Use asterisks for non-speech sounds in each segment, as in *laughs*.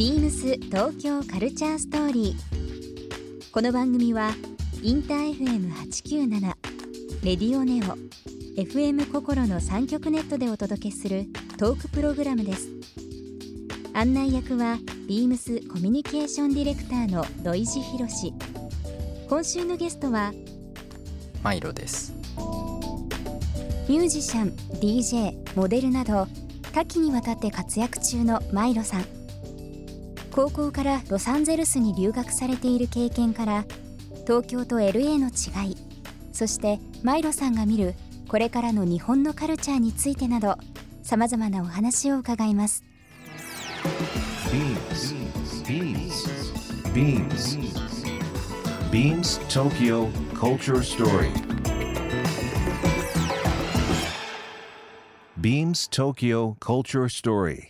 ビームス東京カルチャーストーリー。この番組はインター FM897 レディオネオ FM 心の三極ネットでお届けするトークプログラムです。案内役はビームスコミュニケーションディレクターの土井博志。今週のゲストはマイロですミュージシャン DJ モデルなど多岐にわたって活躍中のマイロさん高校からロサンゼルスに留学されている経験から東京と LA の違いそしてマイロさんが見るこれからの日本のカルチャーについてなどさまざまなお話を伺います。BeamsTokyo Culture StoryBeamsTokyo Culture Story.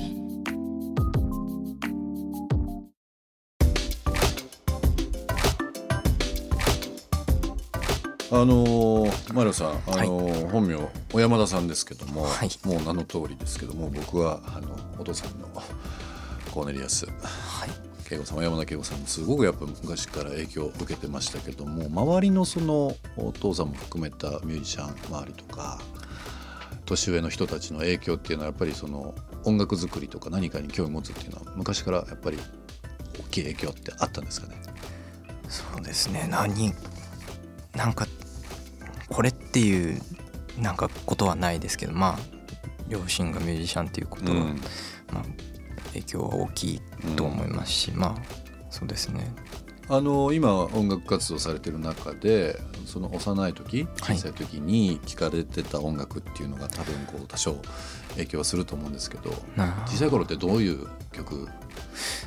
あのー、マリオさん、あのー本名小山田さんですけども、はい。もう名の通りですけども僕はあのお父さんのコーネリアスはい。恵子さん小山田恵子さんもすごくやっぱ昔から影響を受けてましたけども周りのそのお父さんも含めたミュージシャン周りとか年上の人たちの影響っていうのはやっぱりその音楽作りとか何かに興味持つっていうのは昔からやっぱり大きい影響ってあったんですかね？そうですね。何なんかこれっていうなんかことはないですけどまあ両親がミュージシャンっていうことは、うん。まあ、影響は大きいと思いますし、まあそうですね。あの今音楽活動されてる中でその幼い時はい。小さい時に聴かれてた音楽っていうのが多分こう多少影響はすると思うんですけどな小さい頃ってどういう曲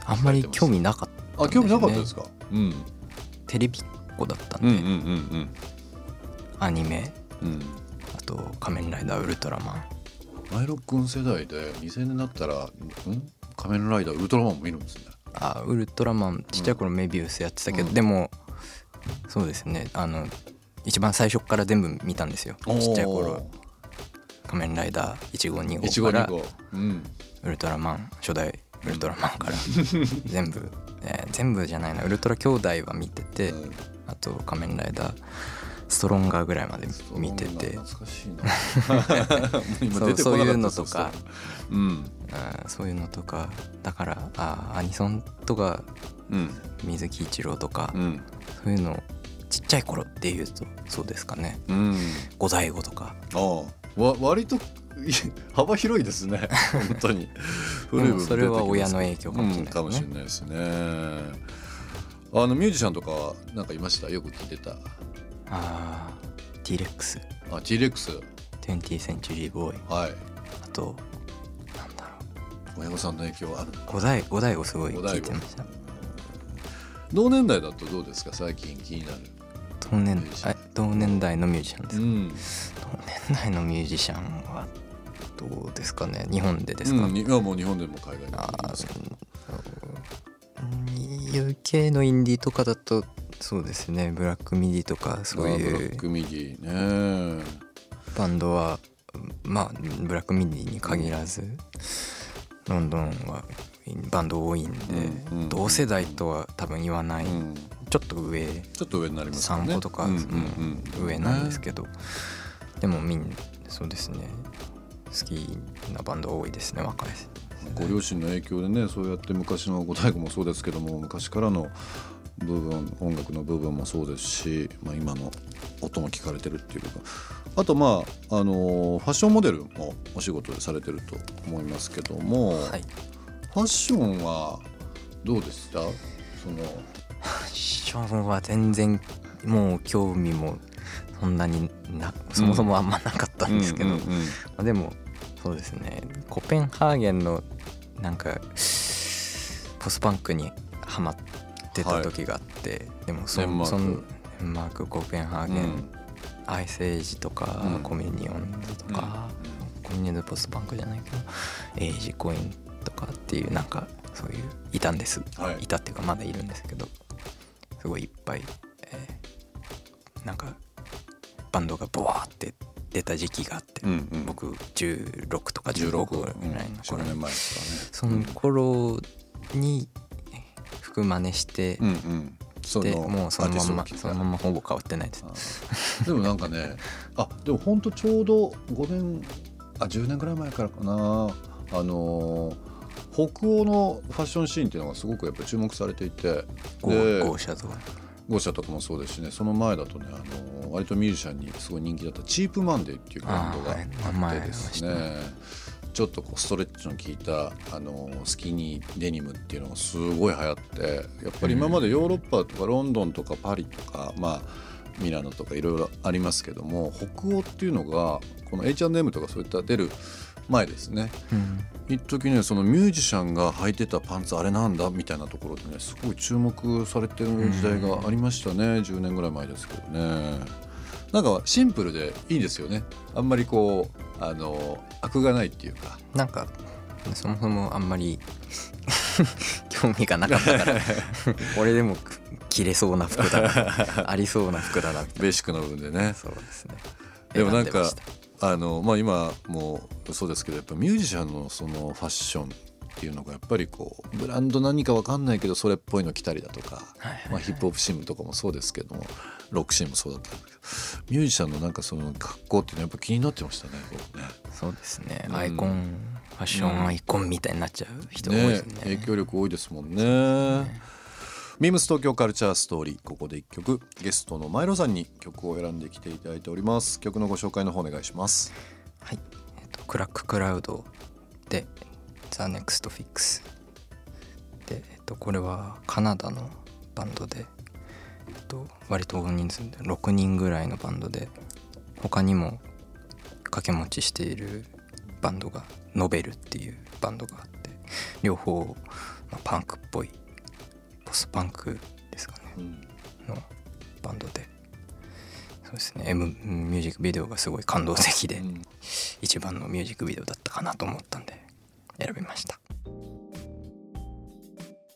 あんまり興味なかったんあ興味なかったですか、うん、テレビっ子だったんで、うんうんうんアニメ。うん。うんあと「仮面ライダーウルトラマン。マイロックン世代で2000年になったらん？仮面ライダーウルトラマンも見るんですね」あウルトラマンちっちゃい頃メビウスやってたけど、うん。でもそうですね。あの一番最初から全部見たんですよ。ちっちゃい頃「仮面ライダー1号2号」1号から2号。うん。ウルトラマン初代ウルトラマンから。全部、えー全部じゃないな。ウルトラ兄弟は見てて、うん。あと仮面ライダーストロンガーぐらいまで見てて。*laughs* そうそういうのとか。うん。そういうのとか。だからあーアニソンとかうん。水木一郎とか、うん。そういうのちっちゃい頃っていうとそうですかね。うん。五醍醐とか。ああわ割とい *laughs* 幅広いですね。*laughs* 本当に。古いそれは親の影響かもしれないですね。うんかもしれないですね。あのミュージシャンとかなんかいました？よく聞いてたあー T-Rex あ T-Rex 20th Century Boy はい。あとなんだろう。親御さんの影響ある五代五代醐すごい聞いてました。同年代だとどうですか？最近気になる。同年ミュージシャン。あ同年代のミュージシャンですか、ん。同年代のミュージシャンはどうですかね？日本でですか、うん、いやもう日本でも海外でも UK のインディーとかだとそうですね。ブラックミディとかそうあブラいうックミディね。バンドはまあブラックミディに限らずロンドンはバンド多いんで、うんうん。同世代とは多分言わない、うん。ちょっと上ちょっと上になりますよね。3個とか、うんうんうん上なんですけど、でもみんそうですね。好きなバンド多いですね若いご両親の影響でねそうやって昔の五大悟もそうですけども昔からの部分音楽の部分もそうですし、まあ、今の音も聞かれてるっていう部分。あとまああのファッションモデルもお仕事でされてると思いますけども、はい。ファッションはどうでした？そのファッションは全然もう興味もそんなになそもそもあんまなかったんですけど、うんうんうん。まあでもそうですね。コペンハーゲンのなんかポスパンクにハマってた時があって、でもそデンマーク。そんデンマークコペンハーゲン、うん。アイスエイジとか、うん。コミュニオンズとか、コミュニオンズポストバンクじゃないけどエイジコインとかっていうなんかそういういたんです、はい。いたっていうかまだいるんですけどすごいいっぱい、えーなんかバンドがボワーって出た時期があって、うんうん。僕16とか16 15ぐらいの4頃に年前ですその頃に服真似してうんうん。もうそのまんまそのままほぼ変わってないですあでもなんかねあでもほんとちょうど5年あ10年ぐらい前からかな。あのー北欧のファッションシーンっていうのがすごくやっぱり注目されていて。ゴでーゴーシャとか。ゴーシャとかもそうですしね。その前だとねあの割とミュージシャンにすごい人気だったチープマンデーっていうバンドがあって前ですねちょっとこうストレッチの効いたあのスキニーデニムっていうのがすごい流行ってやっぱり今までヨーロッパとかロンドンとかパリとかまあミラノとかいろいろありますけども北欧っていうのがこの H&M とかそういった出る前ですね。うん。一時ねそのミュージシャンが履いてたパンツあれなんだみたいなところでねすごい注目されてる時代がありましたね、10年ぐらい前ですけどね。なんかシンプルでいいですよね。あんまりこうあの悪がないっていうか。なんかそもそもあんまり *laughs* 興味がなかったから。*laughs* 俺でも着れそうな服だな。*laughs* ありそうな服だな。ベーシックな部分でね。なそうですね。でもなんかあのまあ今もそうですけどやっぱミュージシャンのそのファッションっていうのがやっぱりこうブランド何かわかんないけどそれっぽいの着たりだとか、はい。まあ、ヒップホップシーンとかもそうですけどもロックシーンもそうだったんですけどミュージシャンのなんかその格好っていうのはやっぱ気になってましたね僕ね。そうですね、うん。アイコンファッションアイコンみたいになっちゃう人多いねですね。影響力多いですもんね。ミームス東京カルチャーストーリーここで一曲。ゲストのマイロさんに曲を選んできていただいております。曲のご紹介の方お願いします。はい、えっと、クラッククラウドで The Next Fix で、えっと、これはカナダのバンドで、と、割と大人数で6人ぐらいのバンドで他にも掛け持ちしているバンドがノベルっていうバンドがあって両方、まあ、パンクっぽいポストパンクですかねのバンドで。そうですね。M ミュージックビデオがすごい感動的で、うん。一番のミュージックビデオだったかなと思ったんで選びました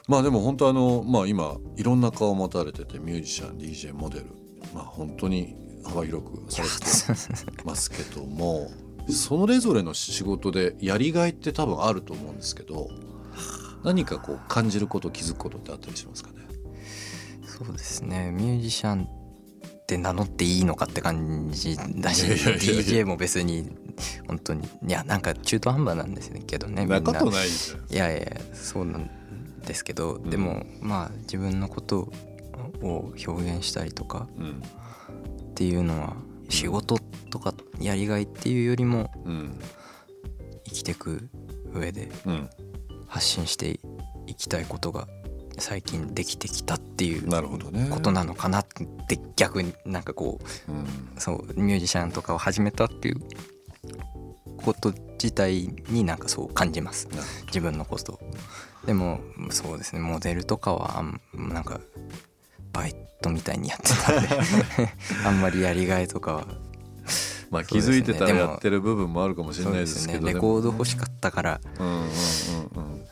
まあでも本当あのまあ今いろんな顔を持たれててミュージシャン DJ モデルまあ本当に幅広くされてますけどもそれぞれの仕事でやりがいって多分あると思うんですけど何かこう感じること気づくことってあったりしますかね？そうですね。ミュージシャンって名乗っていいのかって感じだし DJ も別に本当に。いやなんか中途半端なんですけどねみんな中とないですよいやいやそうなんですけど、でもまあ自分のことを表現したりとかうん。っていうのは仕事とかやりがいっていうよりもうん。生きてく上でうん。発信していきたいことが最近できてきたっていうことなのかなって逆になんかこうん。うそうミュージシャンとかを始めたっていうこと自体になんかそう感じます。自分のことでもそうですねモデルとかはあんなんかバイトみたいにやってたんで *laughs* あんまりやりがいとかは。まあ気づいてたらやってる部分もあるかもしれないですすけどでもコード欲しかったから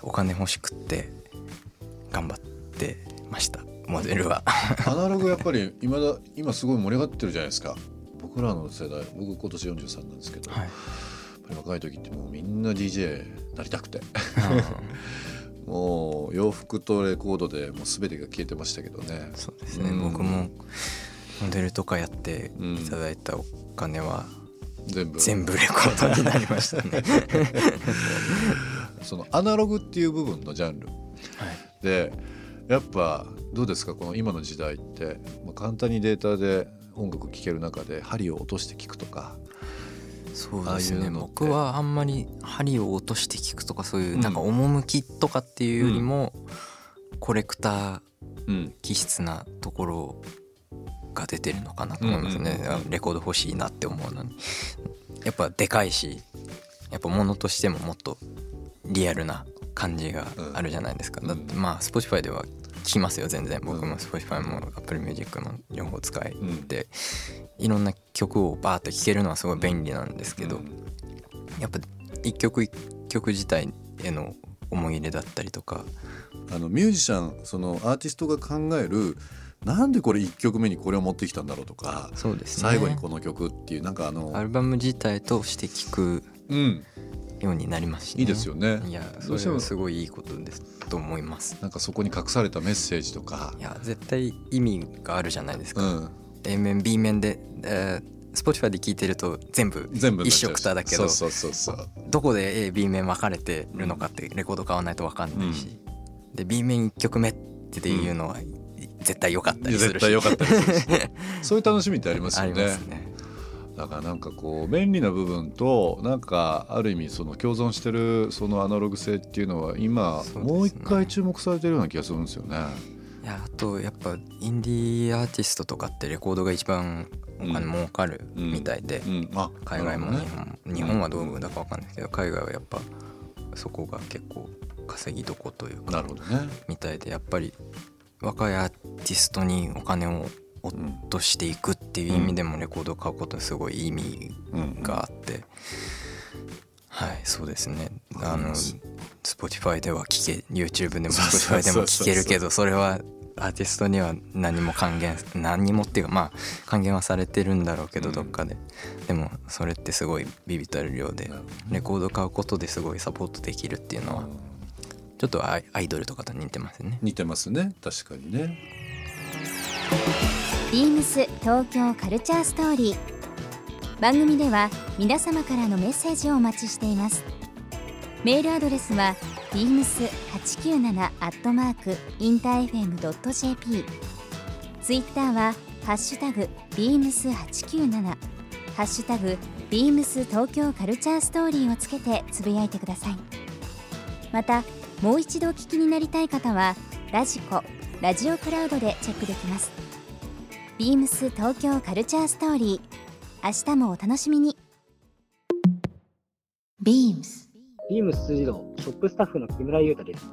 お金欲しくって頑張ってましたモデルは。*laughs* アナログやっぱり *laughs* 今だ今すごい盛り上がってるじゃないですか。僕らの世代僕今年43なんですけど、はい。若い時ってもうみんな DJ なりたくてもう洋服とレコードでもう全てが消えてましたけどね。そうですね、うん。僕もモデルとかやっていただいたお金は全部。全部レコードになりましたね。*laughs* そのアナログっていう部分のジャンル。はい。でやっぱどうですか？この今の時代って、まあ、簡単にデータで音楽聴ける中で針を落として聴くとかそうですね僕はあんまり針を落として聞くとかそういううん。なんか趣とかっていうよりも、コレクターうん気質なところが出てるのかなと思いますね、レコード欲しいなって思うのに。やっぱでかいしやっぱ物としてももっとリアルな感じがあるじゃないですか、うん。だってまあ Spotify ではきますよ全然。僕も Spotify も Apple Music も両方使えうん。て、いろんな曲をバーッと聴けるのはすごい便利なんですけど、やっぱ一曲一曲自体への思い入れだったりとか。あのミュージシャンそのアーティストが考えるなんでこれ1曲目にこれを持ってきたんだろうとか、そうですね。最後にこの曲っていうなんかあのアルバム自体として聴く。うんようになりますし、ね、いいですよね。いやどうしてもそれはすごいいいことですと思います。なんかそこに隠されたメッセージとか。いや絶対意味があるじゃないですか、うん。A 面 B 面で、えー、Spotify で聴いてると全部一緒くただけどそうそうそうそう。どこで AB 面分かれてるのかってレコード買わないと分かんないし、で B 面1曲目っていうのは絶対良かったりするし。絶対良かったりするし。*laughs* そういう楽しみってありますよね。ねだからなんかこう便利な部分となんかある意味その共存してるそのアナログ性っていうのは今もう一回注目されてるような気がするんですよね。いやあとやっぱインディーアーティストとかってレコードが一番お金儲かるみたいで、海外も日本も日本はどうだか分かんないけど海外はやっぱそこが結構稼ぎどこというかなるほどね。みたいでやっぱり若いアーティストにお金を落としていくっていう意味でもレコードを買うことにすごい意味うんがあって、はいそうですね。あの Spotify では聴け YouTube でも Spotify でも聴けるけどそれはアーティストには何も還元何もっていうかまあ還元はされてるんだろうけどうん。どっかで、でもそれってすごいビビたる量でレコード買うことですごいサポートできるっていうのはちょっとアイアイドルとかと似てますね。似てますね。確かにね。ビームス東京カルチャーストーリー。番組では皆様からのメッセージをお待ちしています。メールアドレスは beams897 アットマークインター FM.jp ツイッターはハッシュタグ beams897 ハッシュタグ beams 東京カルチャーストーリーをつけてつぶやいてください。またもう一度お聞きになりたい方はラジコラジオクラウドでチェックできます。ビームス東京カルチャーストーリー明日もお楽しみに beams ビームス辻堂ショップスタッフの木村優太です。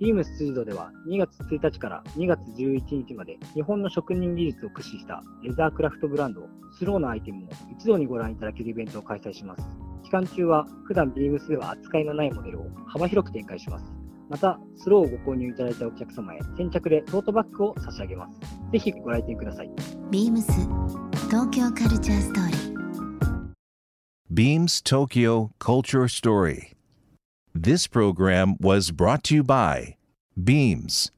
ビームス辻堂では2月1日から2月11日まで日本の職人技術を駆使したレザークラフトブランドスローのアイテムを一度にご覧いただけるイベントを開催します。期間中は普段ビームスでは扱いのないモデルを幅広く展開します。また、スローをご購入いただいたお客様へ先着でトートバッグを差し上げます。ぜひご来店ください。 beams 東京カルチャーストーリー Beams Tokyo Culture Story. This program was brought to you by Beams.